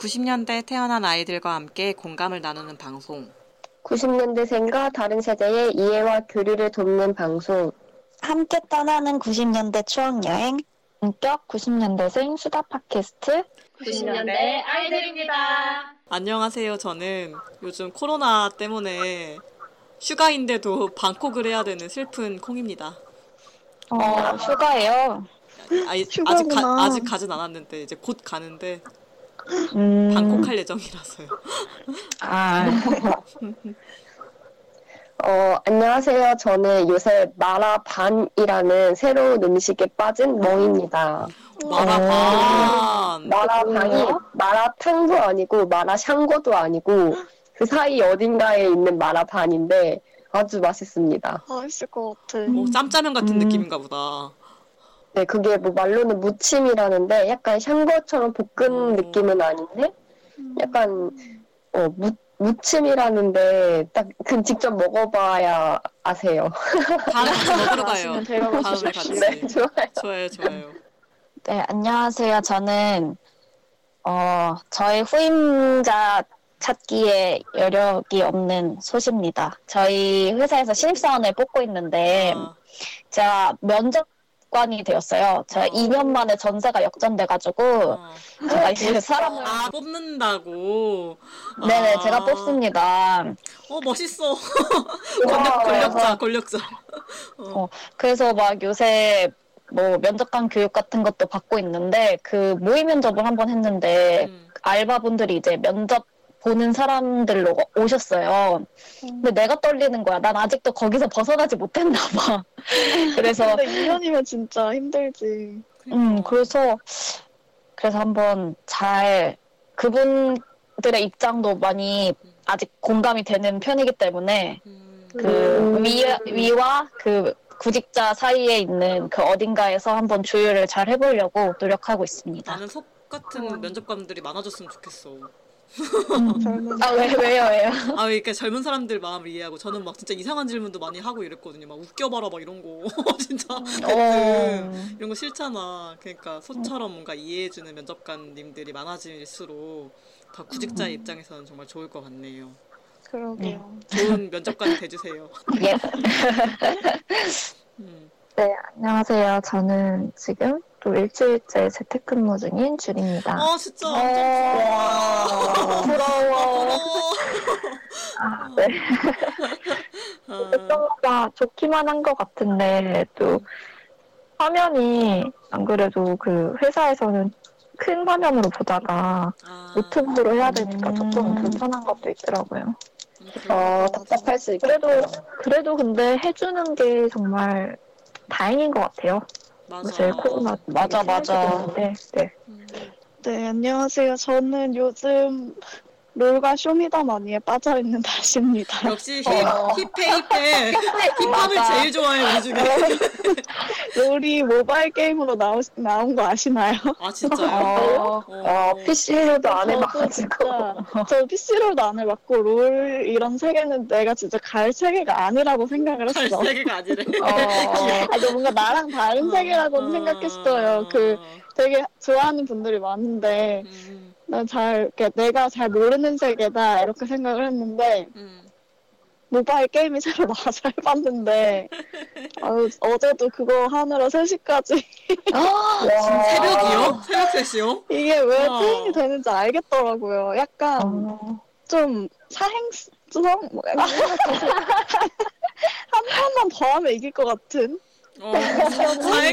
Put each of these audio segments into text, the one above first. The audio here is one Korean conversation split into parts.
90년대 태어난 아이들과 함께 공감을 나누는 방송. 90년대생과 다른 세대의 이해와 교류를 돕는 방송. 함께 떠나는 90년대 추억 여행. 본격 90년대생 수다 팟캐스트. 90년대 아이들입니다. 안녕하세요. 저는 요즘 코로나 때문에 휴가인데도 방콕을 해야 되는 슬픈 콩입니다. 어, 휴가예요. 아, 아직. 가, 아직 가진 않았는데 이제 곧 가는데 음. 방콕 할 예정이라서요. 아, 어, 안녕하세요. 저는 요새 마라반이라는 새로운 음식에 빠진 멍입니다. 마라반. 마라반이 마라탕도 아니고 마라샹궈도 아니고 그 사이 어딘가에 있는 마라반인데 아주 맛있습니다. 맛있을 것 같아. 뭐 짬짜면 같은 음. 느낌인가 보다. 네, 그게 뭐 말로는 무침이라는데 약간 샹궈처럼 볶은 음. 느낌은 아닌데 약간 어, 무, 무침이라는데 딱 그 직접 먹어봐야 아세요. 다음에 같이 먹으러 가요. 데려가 다음에. 같이. 네, 좋아요. 좋아요, 좋아요. 네, 안녕하세요. 저는, 어, 저의 후임자 찾기에 여력이 없는 소시입니다. 저희 회사에서 신입사원을 뽑고 있는데, 아, 제가 면접 관이 되었어요. 제가 어. 2년 만에 전세가 역전돼가지고, 어. 제가 이제 사람을, 아, 뽑는다고. 네네, 아. 제가 뽑습니다. 어, 멋있어. 와, 권력, 권력자, 권력자. 어, 그래서 막 요새 뭐 면접관 교육 같은 것도 받고 있는데 그 모의 면접을 한번 했는데 음. 알바분들이 이제 면접 보는 사람들로 오셨어요. 근데 내가 떨리는 거야. 난 아직도 거기서 벗어나지 못했나 봐. 그래서 근데 2년이면 진짜 힘들지. 음 그래서 그래서 한번 잘 그분들의 입장도 많이 아직 공감이 되는 편이기 때문에 음. 그 음. 위, 위와 그 구직자 사이에 있는 그 어딘가에서 한번 조율을 잘 해보려고 노력하고 있습니다. 나는 속 같은 면접관들이 많아졌으면 좋겠어. 아, 왜, 왜요, 왜요? 아, 이렇게 젊은 사람들 마음을 이해하고 저는 막 진짜 이상한 질문도 많이 하고 이랬거든요. 막 웃겨봐라 막 이런 거. 진짜. 어, 이런 거 싫잖아. 그러니까 소처럼 뭔가 이해해주는 면접관님들이 많아질수록 더 구직자의 입장에서는 정말 좋을 것 같네요. 그러게요. 좋은 면접관이 돼주세요. 예. 음. 네, 안녕하세요. 저는 지금 또 일주일째 재택근무 중인 줄입니다. 어, 진짜 완전 와, 부러워. 아, 네. 아, 어떤가 좋기만 한 것 같은데 또 화면이 안 그래도 그 회사에서는 큰 화면으로 보다가 아, 노트북으로 해야 되니까 조금 음. 불편한 것도 있더라고요. 음, 어, 답답할 수 있겠다. 그래도 그래도 근데 해주는 게 정말 다행인 것 같아요. 맞아. 제일 코로나 맞아, 맞아. 네, 네. 음. 네, 안녕하세요. 저는 요즘 롤과 쇼미더머니에 빠져있는 다시입니다. 역시 힙, 어. 힙해 힙해 힙합을. 제일 좋아해 우리 중에 롤이 모바일 게임으로 나오, 나온 거 아시나요? 아 진짜요? 어, 어, PC로도 안 저도 해봐가지고. 진짜 저 PC로도 안 해봤고 롤 이런 세계는 내가 진짜 갈 세계가 아니라고 생각을 잘 했어. 세계가 아니래 어, 아, 너 뭔가 나랑 다른 세계라고는 어, 생각했어요. 그 되게 좋아하는 분들이 많은데 음, 난 잘, 이렇게 내가 잘 모르는 세계다 이렇게 생각을 했는데 음. 모바일 게임이 새로 나와서 해봤는데 아유, 어제도 그거 하느라 3시까지 아, 새벽이요? 새벽 3시요? 이게 왜 와. 체인이 되는지 알겠더라고요. 약간 어, 좀 사행성? 뭐 약간 한 판만 더 하면 이길 것 같은? 어,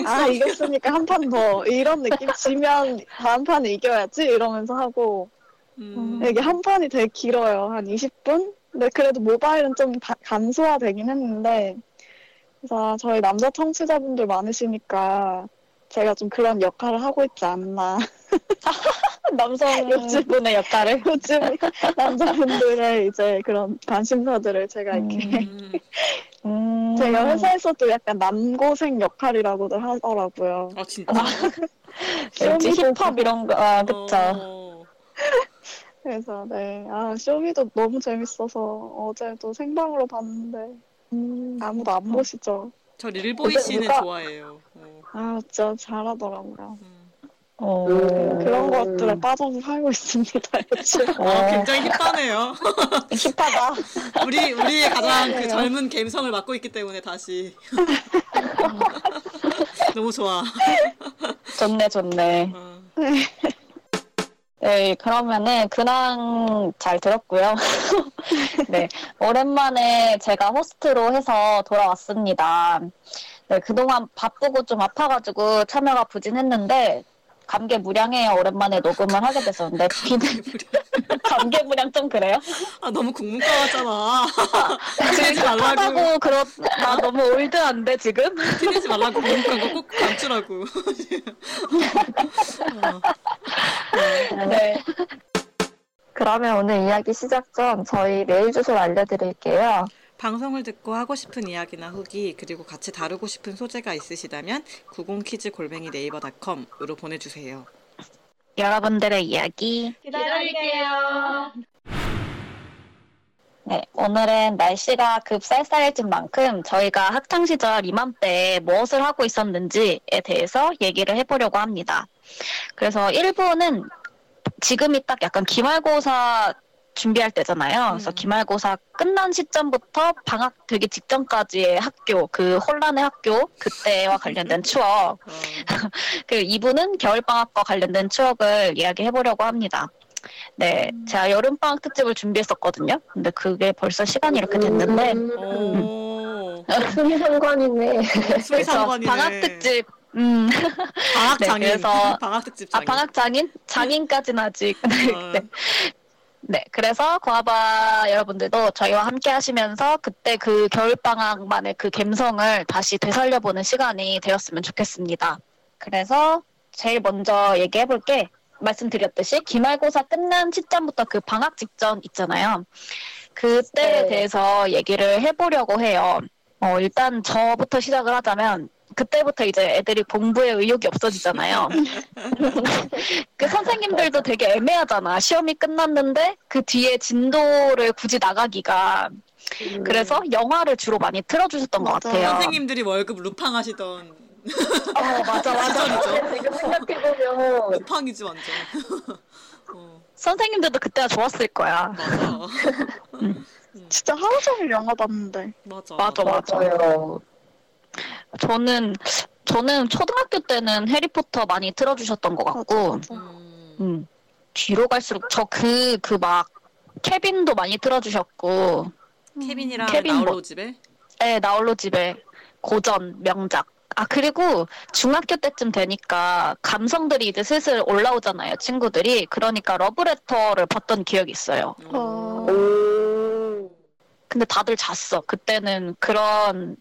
사행성 아 이겼으니까 한 판 더 이런 느낌 지면 다음 판에 이겨야지 이러면서 하고 음. 이게 한 판이 되게 길어요 한 20분? 근데 그래도 모바일은 좀 다- 간소화되긴 했는데 그래서 저희 남자 청취자분들 많으시니까 제가 좀 그런 역할을 하고 있지 않나 남성분의 역할을. 요즘 남자분들의 이제 그런 관심사들을 제가 이렇게 음. 음. 제가 회사에서도 약간 남고생 역할이라고들 하더라고요. 아 진짜? 왠지 힙합 이런 거, 아, 그쵸. 어. 그래서 네, 아 쇼미도 너무 재밌어서 어제도 생방으로 봤는데 음, 아무도 안 보시죠? 저 릴보이 씨는 누가- 좋아해요. 어. 아 진짜 잘하더라고요. 음. 어, 음. 그런 것들에 빠져서 살고 있습니다. 요즘. 아, 어, 굉장히 힙하네요. 힙하다. 우리 우리의 가장 그 젊은 감성을 맡고 있기 때문에 다시 너무 좋아. 좋네, 좋네. 어. 네, 그러면은 근황 잘 들었고요. 네, 오랜만에 제가 호스트로 해서 돌아왔습니다. 네, 그동안 바쁘고 좀 아파가지고 참여가 부진했는데 감개무량해요. 오랜만에 녹음을 하게 됐었는데 비는 감개무량 좀 그래요? 아 너무 국문과 같잖아. 티내지 말라고. 하다고 그렇 나 너무 올드한데 지금? 티내지 말라고 국문과 거꼭 감추라고. 어. 네. 그러면 오늘 이야기 시작 전 저희 메일 주소를 알려드릴게요. 방송을 듣고 하고 싶은 이야기나 후기 그리고 같이 다루고 싶은 소재가 있으시다면 90키즈 골뱅이 네이버닷컴으로 보내주세요. 여러분들의 이야기. 기다릴게요. 네, 오늘은 날씨가 급 쌀쌀해진 만큼 저희가 학창 시절 이맘때 무엇을 하고 있었는지에 대해서 얘기를 해보려고 합니다. 그래서 1부는 지금이 딱 약간 기말고사 준비할 때잖아요. 그래서 음. 기말고사 끝난 시점부터 방학 되기 직전까지의 학교, 그 혼란의 학교, 그때와 관련된 추억. 어, 그 2부는 겨울방학과 관련된 추억을 이야기해 보려고 합니다. 네, 제가 여름방학 특집을 준비했었거든요. 근데 그게 벌써 시간이 이렇게 됐는데, 오, 수미상관이네. 수리상관이네. 방학 특집, 음, 방학 네, 장인. 그래서- 방학 특집 아, 장인. 방학 장인? 장인까지는 아직. 네, 어. 네. 네, 그래서 고아바 여러분들도 저희와 함께 하시면서 그때 그 겨울방학만의 그 감성을 다시 되살려보는 시간이 되었으면 좋겠습니다. 그래서 제일 먼저 얘기해볼게 말씀드렸듯이 기말고사 끝난 시점부터 그 방학 직전 있잖아요. 그때에 네. 대해서 얘기를 해보려고 해요. 어, 일단 저부터 시작을 하자면 그때부터 이제 애들이 공부에 의욕이 없어지잖아요. 그 선생님들도 되게 애매하잖아. 시험이 끝났는데 그 뒤에 진도를 굳이 나가기가. 그래서 영화를 주로 많이 틀어주셨던 것 맞아. 같아요. 선생님들이 월급 루팡 하시던 어, 맞아, 맞아. 지금 생각해보면 루팡이지 완전. 어, 선생님들도 그때가 좋았을 거야. 맞아. 진짜 하루 종일 영화 봤는데. 맞아. 맞아, 맞아. 맞아요. 저는, 저는 초등학교 때는 해리포터 많이 틀어주셨던 것 같고, 맞아. 음, 음, 뒤로 갈수록 저 그, 그 막, 케빈도 많이 틀어주셨고, 케빈이랑 케빈 나홀로 뭐- 집에 에 나홀로 집에 고전 명작. 아 그리고 중학교 때쯤 되니까 감성들이 이제 슬슬 올라오잖아요 친구들이 그러니까 러브레터를 봤던 기억이 있어요 어. 오. 근데 다들 잤어 그때는 그런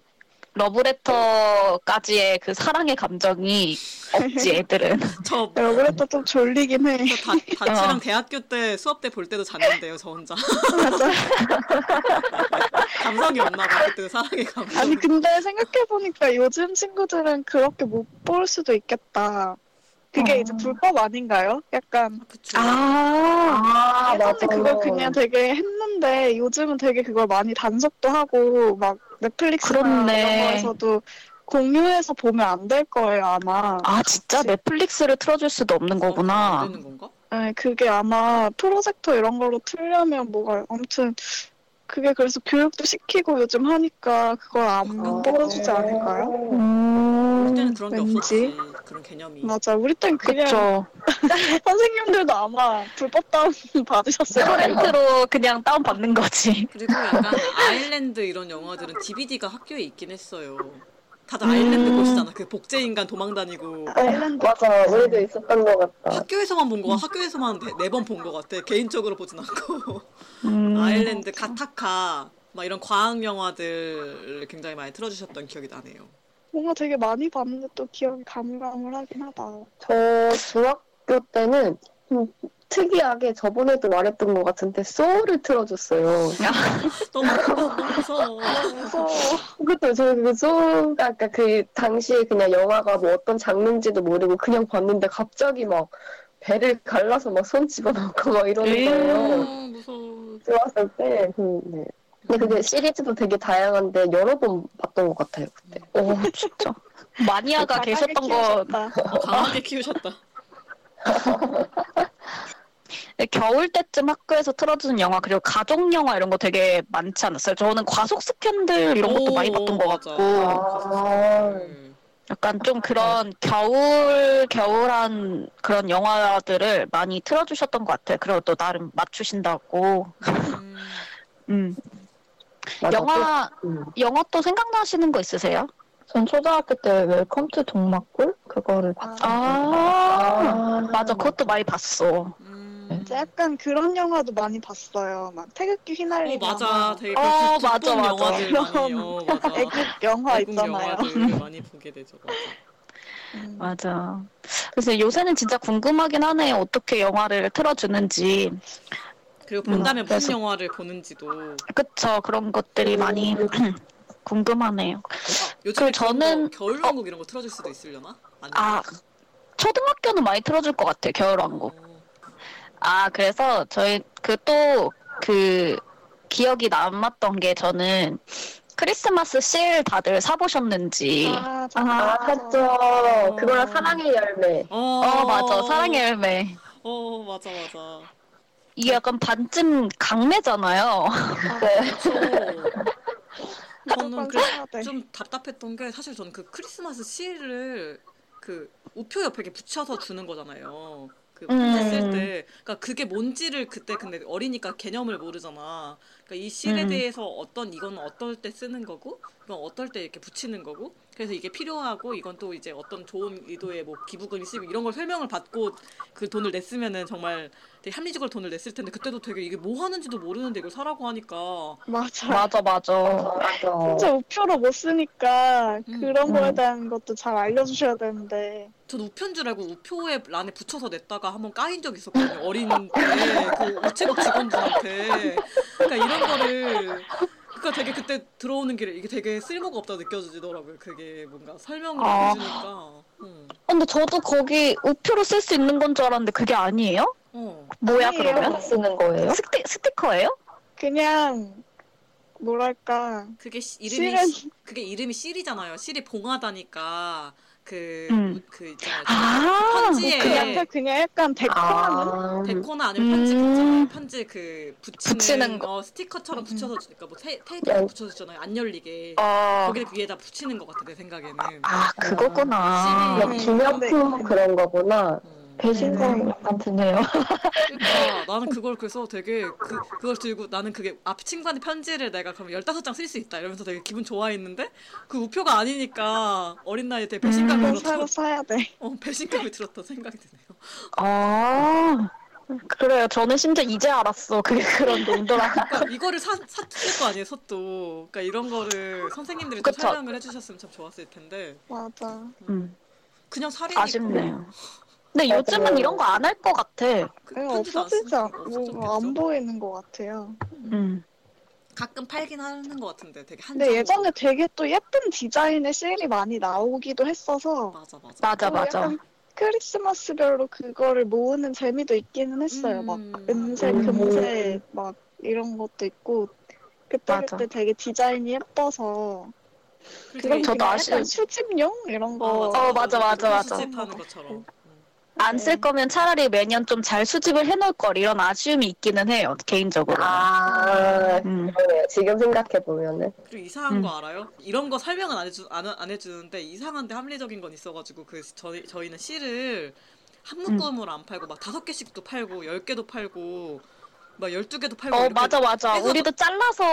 러브레터까지의 그 사랑의 감정이 없지 애들은 저 야, 그래도 좀 졸리긴 해. 저 다, 다치랑 어. 대학교 때 수업 때 볼 때도 잤는데요, 저 혼자. 맞아. 감성이 없나 봐, 그때 사랑의 감성. 아니 근데 생각해 보니까 요즘 친구들은 그렇게 못 볼 수도 있겠다. 그게 어. 이제 불법 아닌가요? 약간 그쵸. 아 아, 예전에 맞아. 그걸 그냥 되게 했는데 요즘은 되게 그걸 많이 단속도 하고 막 넷플릭스나 그렇네. 이런 거에서도 공유해서 보면 안 될 거예요 아마. 아 진짜 넷플릭스를 틀어줄 수도 없는 거구나 안 되는 건가? 네, 그게 아마 프로젝터 이런 걸로 틀려면 뭐가 아무튼 그게 그래서 교육도 시키고 요즘 하니까 그걸 안 아. 보여주지 않을까요? 음 그때는 그런 게 왠지. 없었지, 그런 개념이. 맞아 우리 땐 그냥 선생님들도 아마 불법 다운 받으셨을 거예요. 토렌트로 그냥 다운 받는 거지 그리고 약간 아일랜드 이런 영화들은 DVD가 학교에 있긴 했어요. 다들 아일랜드 음. 보시잖아. 그 복제 인간 도망 다니고. 아일랜드 맞아. 우리도 있었던 것 같다. 학교에서만 본 거, 학교에서만 네 번본거 같아. 개인적으로 보진 않고. 음. 아일랜드, 가타카, 막 이런 과학 영화들을 굉장히 많이 틀어주셨던 기억이 나네요. 뭔가 되게 많이 봤는데 또 기억이 가물가물하긴 하다. 저 중학교 때는 좀 특이하게 저번에도 말했던 것 같은데 소울을 틀어줬어요. 너무, 너무 무서워. 무서워. 그것도 저그 소울 아까 그 당시에 그냥 영화가 뭐 어떤 장르인지도 모르고 그냥 봤는데 갑자기 막 배를 갈라서 막 손 집어넣고 막 이러는 거예요. 어, 무서워. 들어왔을 때. 음, 네. 근데 그게 시리즈도 되게 다양한데 여러 번 봤던 것 같아요 그때. 오 진짜 마니아가 계셨던 거. 어, 강하게 키우셨다. 겨울 때쯤 학교에서 틀어주는 영화 그리고 가족 영화 이런 거 되게 많지 않았어요? 저는 과속스 편들 이런 것도 오, 많이 봤던 것. 같고 아. 음. 약간 좀 그런 겨울 겨울한 그런 영화들을 많이 틀어주셨던 것 같아요. 그리고 또 나름 맞추신다고. 음. 음. 맞아, 영화 또, 음. 영화 또 생각나시는 거 있으세요? 전 초등학교 때 Welcome to 동막골 그거를 봤 아, 아, 맞아 그것도 많이 봤어. 음. 이제 약간 그런 영화도 많이 봤어요. 막 태극기 어, 휘날리는 맞아. 되게 어, 그 맞아, 맞아. 영화들 많이 어, 맞아. 애국 영화 외국 있잖아요. 영화들 많이 보게 되죠. 맞아. 음. 맞아. 그래서 요새는 진짜 궁금하긴 하네요. 어떻게 영화를 틀어주는지. 그리고 본다면 음, 무슨 영화를 보는지도 그쵸. 그런 것들이 많이 궁금하네요. 아, 요즘에 그 저는- 거, 겨울왕국 이런 거 틀어줄 수도 있으려나? 아니면? 아, 초등학교는 많이 틀어줄 것 같아요. 겨울왕국. 어. 아, 그래서 저희 그 또그 기억이 남았던 게 저는 크리스마스 실 다들 사보셨는지. 아, 저- 아, 샀죠. 그거랑 사랑의 열매. 어, 어, 맞아. 사랑의 열매. 어, 맞아, 맞아. 이게 약간 반쯤 강매잖아요. 그렇죠. 저는 그. 좀 답답했던 게 사실 저는 그 크리스마스 실을 그 우표 옆에 이렇게 붙여서 주는 거잖아요. 그 편지 음. 쓸 때, 그러니까 그게 뭔지를 그때 근데 어리니까 개념을 모르잖아. 그러니까 이 실에 음. 대해서 어떤 이건 어떨 때 쓰는 거고, 이건 어떨 때 이렇게 붙이는 거고, 그래서 이게 필요하고 이건 또 이제 어떤 좋은 의도의 뭐 기부금이 쓰고 이런 걸 설명을 받고 그 돈을 냈으면은 정말 되게 합리적으로 돈을 냈을 텐데 그때도 되게 이게 뭐 하는지도 모르는데 이걸 사라고 하니까 맞아. 맞아, 맞아. 맞아. 진짜 우표로 못 쓰니까 음. 그런 거에 음. 대한 것도 잘 알려주셔야 되는데 전 우편 줄 알고 우표에 란에 붙여서 냈다가 한번 까인 적 있었거든요. 어린 때 그 우체국 직원들한테. 그러니까 이런 거를 그러니까 되게 그때 들어오는 길에 이게 되게 쓸모가 없다 느껴지더라고요. 그게 뭔가 설명을 아. 해주니까. 음. 근데 저도 거기 우표로 쓸 수 있는 건 줄 알았는데 그게 아니에요? 어. 뭐야, 아니에요. 그러면? 쓰는 거예요? 스티, 스티커예요? 그냥 뭐랄까 그게 시- 이름이 실은 시- 그게 이름이 실이잖아요. 실이 봉하다니까 그 음. 그 있잖아요. 아, 편지에 그냥 그냥 약간 데코하는 아, 데코나 아니면 편지 음. 편지 그 붙이는, 붙이는 거. 어, 스티커처럼 음. 붙여서 주니까 뭐 테, 테이프에 어. 붙여주잖아요. 안 열리게. 어. 거기 위에다 붙이는 것 같아 내 생각에는. 아, 그거구나. 막 기념품 그런 거구나. 음. 배신감 약간 드네요. 그러니까 나는 그걸 그래서 되게 그 그걸 들고 나는 그게 앞 친구한테 편지를 내가 그럼 15장 쓸 수 있다 이러면서 되게 기분 좋아했는데 그 우표가 아니니까 어린 나이에 되게 배신감이 음. 건 들었던 사러 사야 돼. 어, 배신감이 들었던 생각이 드네요. 아, 그래요. 저는 심지어 이제 알았어. 그게 그런 용도라. 그러니까 이거를 사, 샀을 거 아니에요, 솥도. 그러니까 이런 거를 선생님들이 좀. 설명을 해주셨으면 참 좋았을 텐데 맞아. 음, 그냥 살이니까 아쉽네요. 근데 요즘은 이런 거 안 할 것 같아. 그 그냥 편지도 안 없어지지 쓰- 않, 없어졌겠죠? 뭐, 안 보이는 것 같아요. 음. 가끔 팔긴 하는 것 같은데 되게 한 근데. 예전에 되게 또 예쁜 디자인의 실이 많이 나오기도 했어서 맞아 맞아 맞아, 또 맞아. 약간 크리스마스별로 그거를 모으는 재미도 있기는 했어요. 막 음. 은색, 음. 금색 막 이런 것도 있고 그때 맞아. 그때 되게 디자인이 예뻐서 그리고 그건 되게 저도 그냥 아쉬- 약간 수집용 이런 거. 어, 맞아, 맞아, 맞아. 수집하는 것처럼 음. 안 쓸 거면 차라리 매년 좀 잘 수집을 해놓을 걸 이런 아쉬움이 있기는 해요. 개인적으로. 아, 음. 그러네요. 지금 생각해 보면은. 그리고 이상한 음. 거 알아요? 이런 거 설명은 안, 해주, 안, 안 해주는데 이상한데 합리적인 건 있어가지고 그 저희 저희는 실을 한 묶음으로 안 팔고 막 다섯 개씩도 팔고 열 개도 팔고 막 열두 개도 팔고 어, 이렇게 맞아, 맞아. 해서- 우리도 잘라서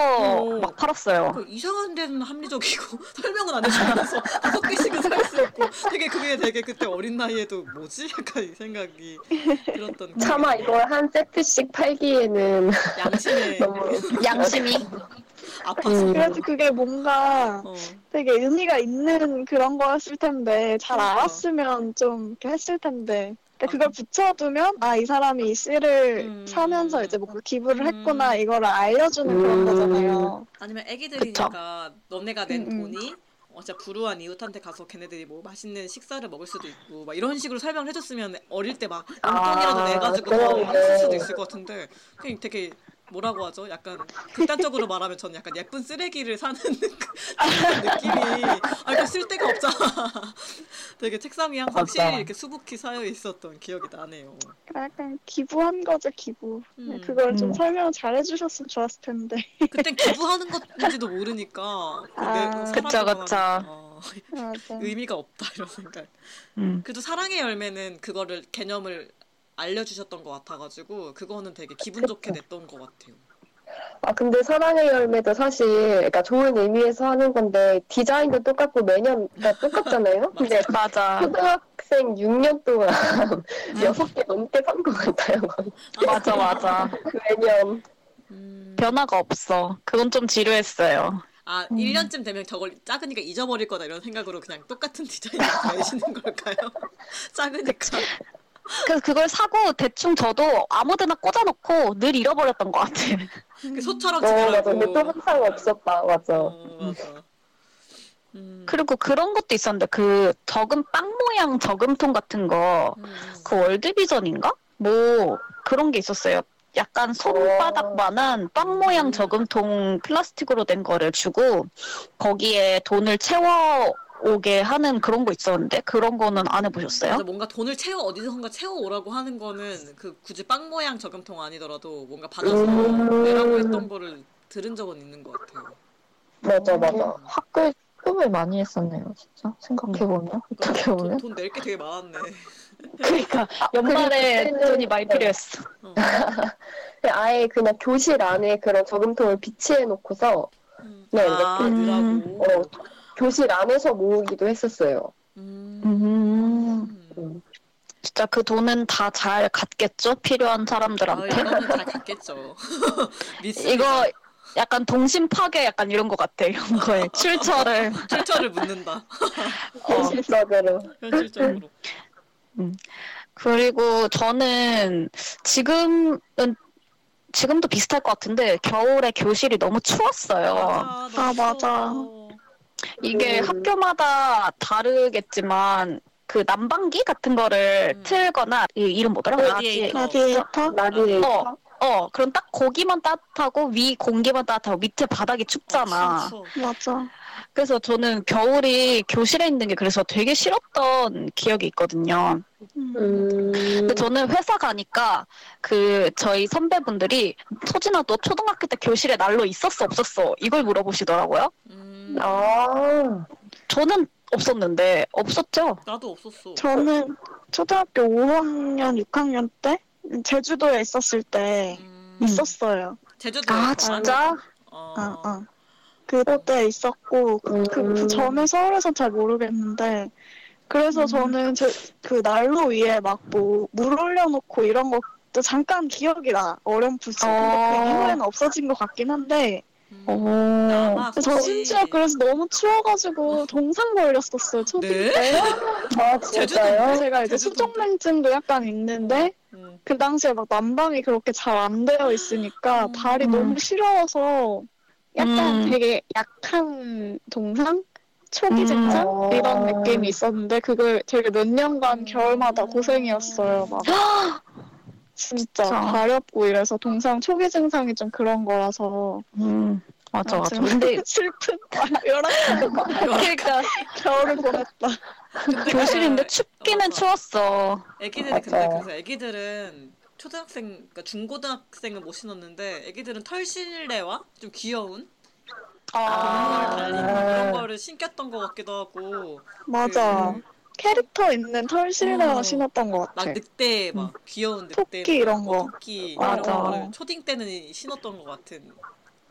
어. 막 팔았어요. 그 이상한 데는 합리적이고 설명은 안 해주면서 다섯 개씩은 살 수 있고 되게 그게 되게 그때 어린 나이에도 뭐지? 약간 이 생각이 들었던 차마 기억이 이걸 한 세트씩 팔기에는 양심의 너무 양심이. 아파서 음. 그래도 그게 뭔가 어. 되게 의미가 있는 그런 거였을 텐데 잘 그러니까. 알았으면 좀 이렇게 했을 텐데 그걸 붙여두면 아 이 사람이 이 씨를 음. 사면서 이제 뭔가 기부를 음. 했구나 이거를 알려주는 그런 음. 거잖아요. 아니면 애기들이니까 너네가 낸 음, 음. 돈이 어, 진짜 불우한 이웃한테 가서 걔네들이 뭐 맛있는 식사를 먹을 수도 있고 막 이런 식으로 설명을 해줬으면 어릴 때 막 용돈이라도 아, 내가지고. 더 했을 수도 있을 것 같은데 그냥 되게 뭐라고 하죠? 약간 극단적으로 말하면 저는 약간 예쁜 쓰레기를 사는 그 느낌이 아 이거 쓸 데가 없잖아. 되게 책상 위에 항상. 실이 이렇게 수북히 쌓여 있었던 기억이 나네요. 약간 기부한 거죠 기부. 음. 그걸 좀 음. 설명 잘 해주셨으면 좋았을 텐데. 그땐 기부하는 건지도 모르니까 그 아, 내- 그쵸, 그쵸. 맞아. 의미가 없다 이런 생각. 음. 그래도 사랑의 열매는 그거를 개념을 알려주셨던 것 같아가지고 그거는 되게 기분 좋게 냈던 것 같아요. 아 근데 사랑의 열매도 사실 그러니까 좋은 의미에서 하는 건데 디자인도 똑같고 매년 다 똑같잖아요. 근데 맞아. 초등학생 6년 동안 여섯 개 넘게 산 것 같아요. 맞아, 맞아. 매년. 음, 변화가 없어. 그건 좀 지루했어요. 아 1년쯤 되면 저걸 작으니까 잊어버릴 거다 이런 생각으로 그냥 똑같은 디자인을 내시는 걸까요? 작으니까. 그래서 그걸 사고 대충 저도 아무데나 꽂아놓고 늘 잃어버렸던 것 같아. 그 소처럼 어 맞아. 근데 또 항상 없었다. 맞아. 어, 맞아. 음, 그리고 그런 것도 있었는데 그 저금 빵 모양 저금통 같은 거 음, 그 월드비전인가? 뭐 그런 게 있었어요. 약간 손바닥만한 빵 모양 저금통 플라스틱으로 된 거를 주고 거기에 돈을 채워 오게 하는 그런 거 있었는데 그런 거는 안 해보셨어요? 뭔가 돈을 채워 어디선가 채워 오라고 하는 거는 그 굳이 빵 모양 저금통 아니더라도 뭔가 받아서 음. 내라고 했던 거를 들은 적은 있는 것 같아요. 맞아 맞아. 학교에 꿈을 많이 했었네요, 진짜. 생각해보면. 어떻게 보면. 돈 낼 게 되게 많았네. 그러니까 연말에 그때는- 돈이 많이 네. 필요했어. 어. 아예 그냥 교실 안에 그런 저금통을 비치해 놓고서 음. 네, 아, 이렇게. 넣으라고. 어, 교실 안에서 모으기도 했었어요. 음. 음. 음. 진짜 그 돈은 다 잘 갔겠죠? 필요한 아, 사람들한테. 이거는 잘 갔겠죠. 이거 약간 동심 파괴 약간 이런 것 같아. 이런 거에 출처를. 출처를 묻는다. 현실적으로. 현실적으로. 그리고 저는 지금은 지금도 비슷할 것 같은데 겨울에 교실이 너무 추웠어요. 맞아, 너무 아, 맞아. 이게 음. 학교마다 다르겠지만 그 난방기 같은 거를 음. 틀거나 이 이름 뭐더라? 라디에이터. 라디에이터? 라디에이터. 어, 그럼 딱 거기만 따뜻하고 위 공기만 따뜻하고 밑에 바닥이 춥잖아. 아, 추워. 맞아. 그래서 저는 겨울이 교실에 있는 게 그래서 되게 싫었던 기억이 있거든요. 음. 음. 근데 저는 회사 가니까 그 저희 선배분들이 소진아 너 초등학교 때 교실에 난로 있었어 없었어 이걸 물어보시더라고요. 음, 아. 저는 없었는데 없었죠. 나도 없었어. 저는 초등학교 5학년, 6학년 때 제주도에 있었을 때 음, 있었어요. 제주도. 아 진짜? 어. 어, 어. 그때 있었고 그, 그, 음. 그 전에 서울에선 잘 모르겠는데 그래서 저는 제, 그 난로 위에 막 뭐 물 올려놓고 이런 것도 잠깐 기억이 나 어렴풋이 근데 어. 그 이후에는 없어진 것 같긴 한데 음. 오. 아마 저 심지어 그래서 너무 추워가지고 동상 걸렸었어요 초딩 네? 때 아, 진짜요? 제가 이제? 수족냉증도 약간 있는데 음. 그 당시에 막 난방이 그렇게 잘 안 되어 있으니까 음. 발이 너무 시려워서 약간 음. 되게 약한 동상? 초기 증상? 음. 이런 느낌이 있었는데 그걸 되게 몇 년간 음. 겨울마다 고생이었어요. 막 진짜. 가렵고 이래서 동상 초기 증상이 좀 그런 거라서 음 맞아 맞아. 아무튼 근데 슬픈 열악한 그러니까 겨울을 보냈다. 교실인데 춥기는 맞아. 추웠어. 애기들이 맞아. 근데 그래서 애기들은 초등학생, 그러니까 중고등학생은 못 신었는데 애기들은 털 실내와 좀 귀여운 아. 동물 달린 이런 거를 신겼던 것 같기도 하고 맞아. 그 캐릭터 있는 털 실내화 어. 신었던 것막 같아. 늑대 막 귀여운 늑대 토끼 이런 거. 토끼 맞아. 이런 거를 초딩 때는 신었던 것 같은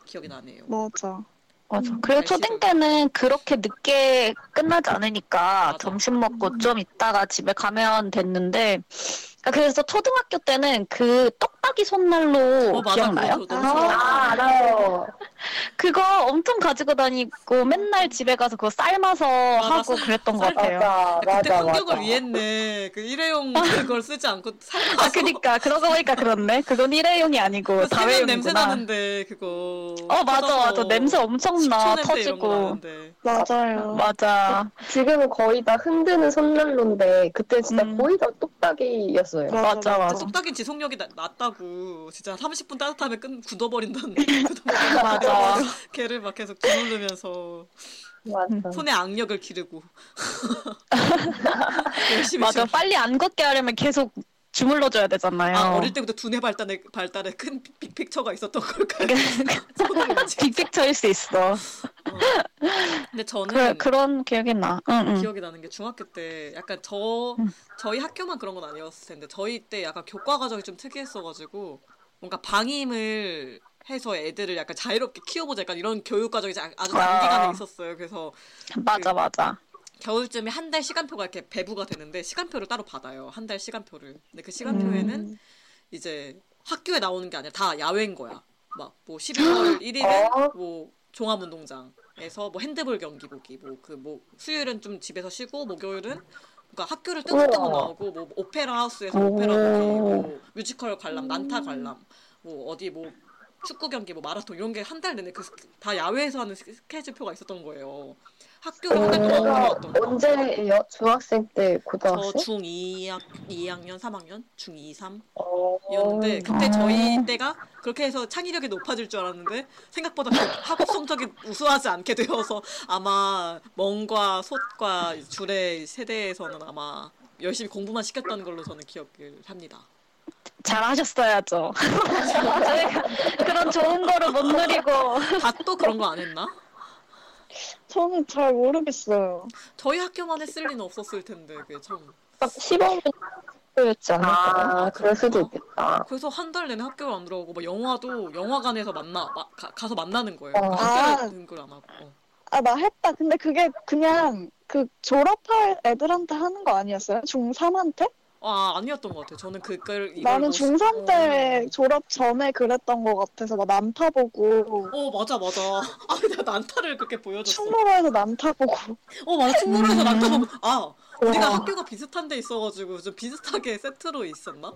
기억이 나네요. 맞아. 맞아. 음, 그리고 날씨도- 초딩 때는 그렇게 늦게 끝나지 않으니까 맞아. 점심 먹고 음. 좀 있다가 집에 가면 됐는데 아, 그래서 초등학교 때는 그 떡볶이 손난로 어, 맞아. 기억나요? 그거 너무 아. 아, 알아요. 그거 엄청 가지고 다니고 맨날 집에 가서 그거 삶아서 하고 쌀- 그랬던 것 쌀- 같아요. 맞아, 그때 맞아, 환경을 맞아. 위했네. 그 일회용 그걸 쓰지 않고 삶아서 아 그니까 그러고 보니까 그렇네. 그건 일회용이 아니고 그 세면 냄새. 나는데 그거. 어 맞아 맞아 냄새 엄청 나 터지고. 맞아요. 맞아 지금은 거의 다 흔드는 손난로인데 그때 진짜 음. 거의 다 뚝딱이였어요. 느꼈어요. 맞아, 맞아. 쏙닥인 지속력이 나- 낮다고 진짜 30분 따뜻하면 끈 굳어버린다는 맞아. 걔를 막 계속 주무르면서 맞아. 손에 악력을 기르고 열심히 맞아. 주- 빨리 안 걷게 하려면 계속 주물러줘야 되잖아요. 아, 어릴 때부터 두뇌 발달에 발달에 큰 빅픽처가 있었던 걸까요? 빅픽처일 수 있어. 어. 근데 저는 그, 그런 기억이 나. 응, 응. 기억이 나는 게 중학교 때 약간 저 음. 저희 학교만 그런 건 아니었을 텐데 저희 때 약간 교과 과정이 좀 특이했어가지고 뭔가 방임을 해서 애들을 약간 자유롭게 키워보자 약간 이런 교육 과정이 자- 아주 단기간에 아. 있었어요. 그래서 맞아, 맞아. 겨울쯤에 한 달 시간표가 이렇게 배부가 되는데 시간표를 따로 받아요. 한 달 시간표를. 근데 그 시간표에는 음. 이제 학교에 나오는 게 아니라 다 야외인 거야. 막 뭐 11월 1일은 뭐 종합운동장 에서 뭐 핸드볼 경기 보기, 뭐 그 뭐 수요일은 좀 집에서 쉬고 목요일은 그러니까 학교를 뜬금뜬금. 나오고 뭐 오페라 하우스에서 오페라 보기, 뭐 뮤지컬 관람, 난타 관람, 뭐 어디 뭐 축구 경기, 뭐 마라톤 이런 게 한 달 내내 그 다 야외에서 하는 스- 스케줄표가 있었던 거예요. 학교를 한달 동안 못 어, 나왔던 거. 언제예요? 중학생 때저 고등학생? 중2학 2학년, 3학년, 중 2, 3 어... 이었는데 그때 어. 저희 때가 그렇게 해서 창의력이 높아질 줄 알았는데 생각보다 그 학업 성적이 우수하지 않게 되어서 아마 멍과 솥과 줄의 세대에서는 아마 열심히 공부만 시켰던 걸로 저는 기억을 합니다. 잘하셨어야죠. 저희가 그런 좋은 거를 못 누리고. 밭도 그런 거 안 했나? 저는 잘 모르겠어요. 저희 학교만 했을 리는 없었을 텐데 그게 참. 딱 15분이었지 않을까요? 아, 그럴 수도 있겠다. 그래서 한 달 내내 학교를 안 들어가고 막 영화도 영화관에서 만나 마- 가, 가서 만나는 거예요. 어. 학교를 등을 안 하고. 어. 아, 나 했다. 근데 그게 그냥 그 졸업할 애들한테 하는 거 아니었어요? 중3한테? 아 아니었던 것 같아요. 저는 그걸 이걸 나는 뭐- 중3 때 어. 졸업 전에 그랬던 것 같아서 막 난타 보고 어 맞아 맞아. 아 내가 난타를 그렇게 보여줬어. 충무로에서 난타 보고 어 맞아 충무로에서 음. 난타 보고 아 우리가. 학교가 비슷한 데 있어가지고 좀 비슷하게 세트로 있었나?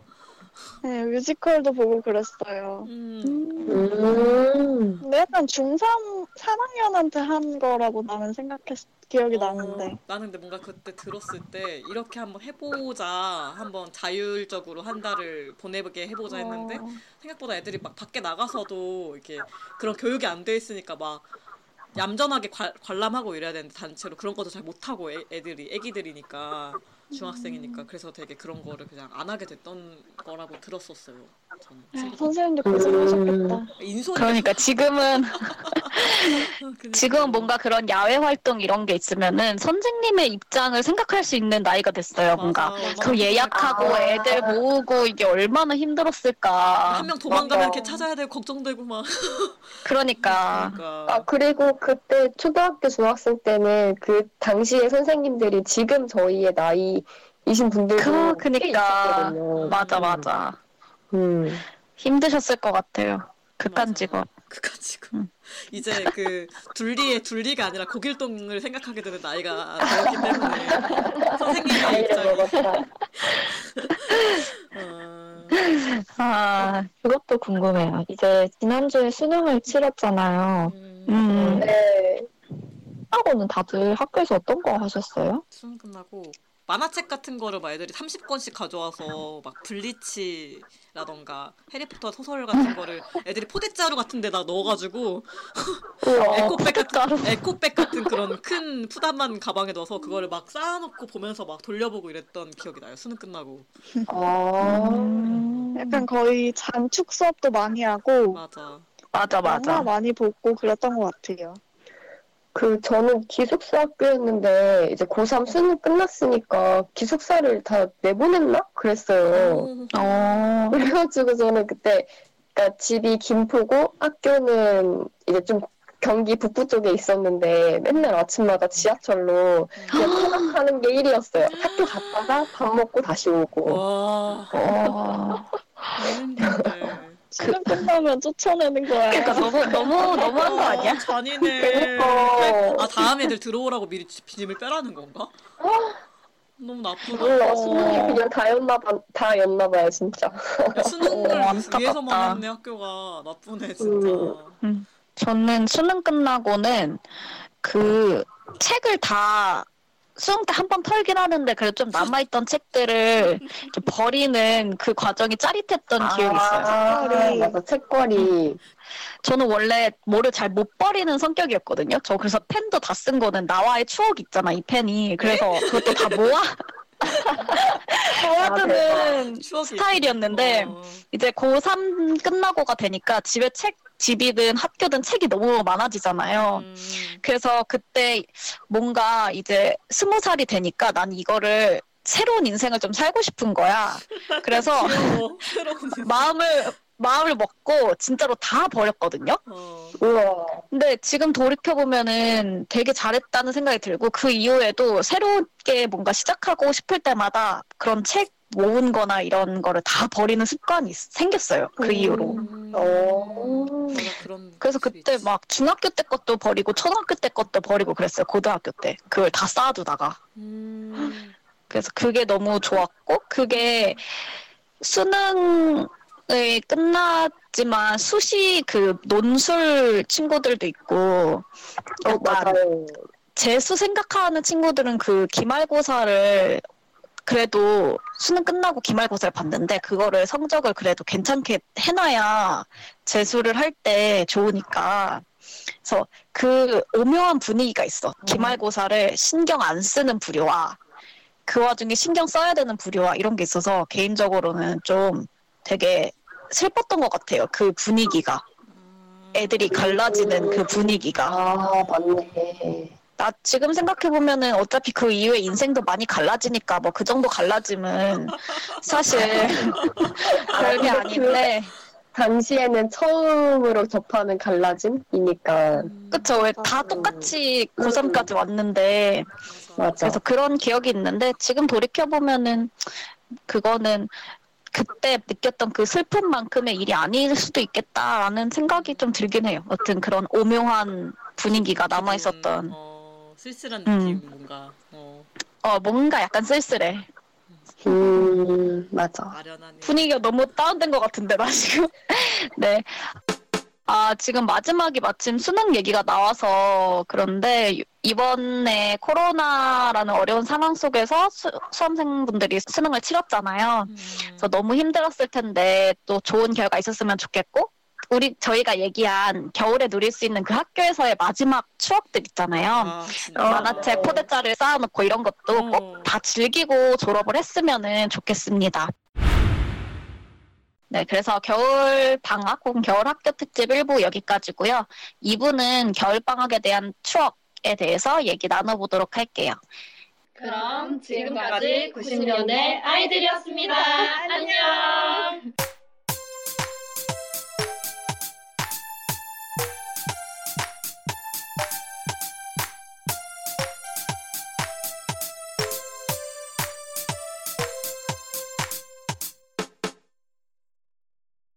네, 뮤지컬도 보고 그랬어요. 음. 음. 근데 약간 중3, 3학년한테 한 거라고 나는 생각했, 기억이 어, 나는데. 나는 근데 뭔가 그때 들었을 때 이렇게 한번 해보자 한번 자율적으로 한 달을 보내게 해보자 했는데 어, 생각보다 애들이 막 밖에 나가서도 이렇게 그런 교육이 안 돼 있으니까 막 얌전하게 관, 관람하고 이래야 되는데 단체로 그런 것도 잘 못하고 애, 애들이 애기들이니까 중학생이니까 그래서 되게 그런 거를 그냥 안 하게 됐던 거라고 들었었어요. 저는 아, 선생님들 고생하셨겠다. 인소리 그러니까 지금은 지금은 뭔가 그런 야외 활동 이런 게 있으면은 선생님의 입장을 생각할 수 있는 나이가 됐어요. 뭔가 그 예약하고 아. 애들 모으고 이게 얼마나 힘들었을까. 한 명 도망가면 맞아. 이렇게 찾아야 되고 걱정되고 막 그러니까 아, 그러니까 그리고 그때 초등학교, 중학생 때는 그 당시에 선생님들이 지금 저희의 나이 이신 분들도 그꽤 그니까. 맞아 맞아 음. 힘드셨을 것 같아요. 극한. 직업. 그까지고 음. 이제 그 둘리의 둘리가 아니라 고길동을 생각하게 되는 나이가 되었기 때문에 선생님의 입장이. 어, 아, 그것도 궁금해요. 이제 지난주에 수능을 치렀잖아요. 음, 음. 네. 하고는 다들 학교에서 어떤 거 하셨어요? 수능 끝나고 만화책 같은 거를 막 애들이 30권씩 가져와서 막 블리치라던가 해리포터 소설 같은 거를 애들이 포대자루 같은 데다 넣어가지고 에코백 같은 에코백 같은 그런 큰 푸담한 가방에 넣어서 그거를 막 쌓아놓고 보면서 막 돌려보고 이랬던 기억이 나요 수능 끝나고 아. 음. 약간 거의 잔축 수업도 많이 하고 맞아 맞아 영화 맞아. 많이 보고 그랬던 것 같아요. 그 저는 기숙사 학교였는데 이제 고3 수능 끝났으니까 기숙사를 다 내보냈나 그랬어요. 어. 그래가지고 저는 그때 그러니까 집이 김포고 학교는 이제 좀 경기 북부 쪽에 있었는데 맨날 아침마다 지하철로 그냥 통학하는 게 일이었어요. 학교 갔다가 밥 먹고 다시 오고. 와 어. 힘든데 수능 끝나면 쫓아내는 거야. 그러니까 너무 너무 너무한 거 아니야? 아, 잔인해. 그러니까. 아 다음 애들 들어오라고 미리 비님을 빼라는 건가? 너무 나쁘다. 몰라 수능이 그냥 다였나 봐 다였나 봐요 진짜. 야, 수능을 어, 안타깝다. 위해서만 했네 학교가 나쁘네 진짜. 저는 수능 끝나고는 그 책을 다 수능 때 한 번 털긴 하는데 그래도 좀 남아있던 책들을 좀 버리는 그 과정이 짜릿했던 기억이 있어요. 아, 책거리. 맞아, 책거리. 저는 원래 뭐를 잘 못 버리는 성격이었거든요. 저 그래서 펜도 다 쓴 거는 나와의 추억 있잖아, 이 펜이. 그래서 그것도 다 모아 모아두는 추억이 스타일이었는데 어. 이제 고3 끝나고가 되니까 집에 책 집이든 학교든 책이 너무 많아지잖아요. 음. 그래서 그때 뭔가 이제 스무 살이 되니까 난 이거를 새로운 인생을 좀 살고 싶은 거야. 그래서 마음을 마음을 먹고 진짜로 다 버렸거든요. 어. 우와. 근데 지금 돌이켜 보면은 되게 잘했다는 생각이 들고 그 이후에도 새롭게 뭔가 시작하고 싶을 때마다 그런 책 모은 거나 이런 거를 다 버리는 습관이 있- 생겼어요. 그 음. 이후로. 그런 그래서 그때. 막 중학교 때 것도 버리고 초등학교 때 것도 버리고 그랬어요. 고등학교 때 그걸 다 쌓아두다가. 음. 그래서 그게 너무 좋았고 그게 수능이 끝났지만 수시 그 논술 친구들도 있고 어, 맞아요. 재수 생각하는 친구들은 그 기말고사를 그래도 수능 끝나고 기말고사를 봤는데 그거를 성적을 그래도 괜찮게 해놔야 재수를 할 때 좋으니까. 그래서 그 오묘한 분위기가 있어. 기말고사를 신경 안 쓰는 부류와 그 와중에 신경 써야 되는 부류와 이런 게 있어서 개인적으로는 좀 되게 슬펐던 것 같아요. 그 분위기가. 음. 애들이 갈라지는 그 분위기가. 아, 맞네. 나 지금 생각해 보면은 어차피 그 이후에 인생도 많이 갈라지니까 뭐 그 정도 갈라짐은 사실 별게 아닌데 당시에는 처음으로 접하는 갈라짐이니까. 음. 그쵸 왜다 똑같이 고3까지 왔는데 맞아. 그래서 그런 기억이 있는데 지금 돌이켜 보면은 그거는 그때 느꼈던 그 슬픔만큼의 일이 아닐 수도 있겠다라는 생각이 좀 들긴 해요. 여튼 그런 오묘한 분위기가 남아 있었던 어, 쓸쓸한 음. 느낌 뭔가 어, 어 뭔가 약간 쓸쓸해. 음, 맞아. 아련한 분위기가 너무 다운된 것 같은데 나 지금 네. 아 지금 마지막이 마침 수능 얘기가 나와서 그런데 이번에 코로나라는 어려운 상황 속에서 수, 수험생분들이 수능을 치렀잖아요. 음. 그래서 너무 힘들었을 텐데 또 좋은 결과 있었으면 좋겠고 우리 저희가 얘기한 겨울에 누릴 수 있는 그 학교에서의 마지막 추억들 있잖아요. 아. 만화책 포대자를 쌓아놓고 이런 것도 어. 꼭다 즐기고 졸업을 했으면 좋겠습니다. 네, 그래서 겨울 방학 혹은 겨울 학교 특집 1부 여기까지고요. 2부는 겨울 방학에 대한 추억에 대해서 얘기 나눠보도록 할게요. 그럼 지금까지 90년대 아이들이었습니다. 안녕.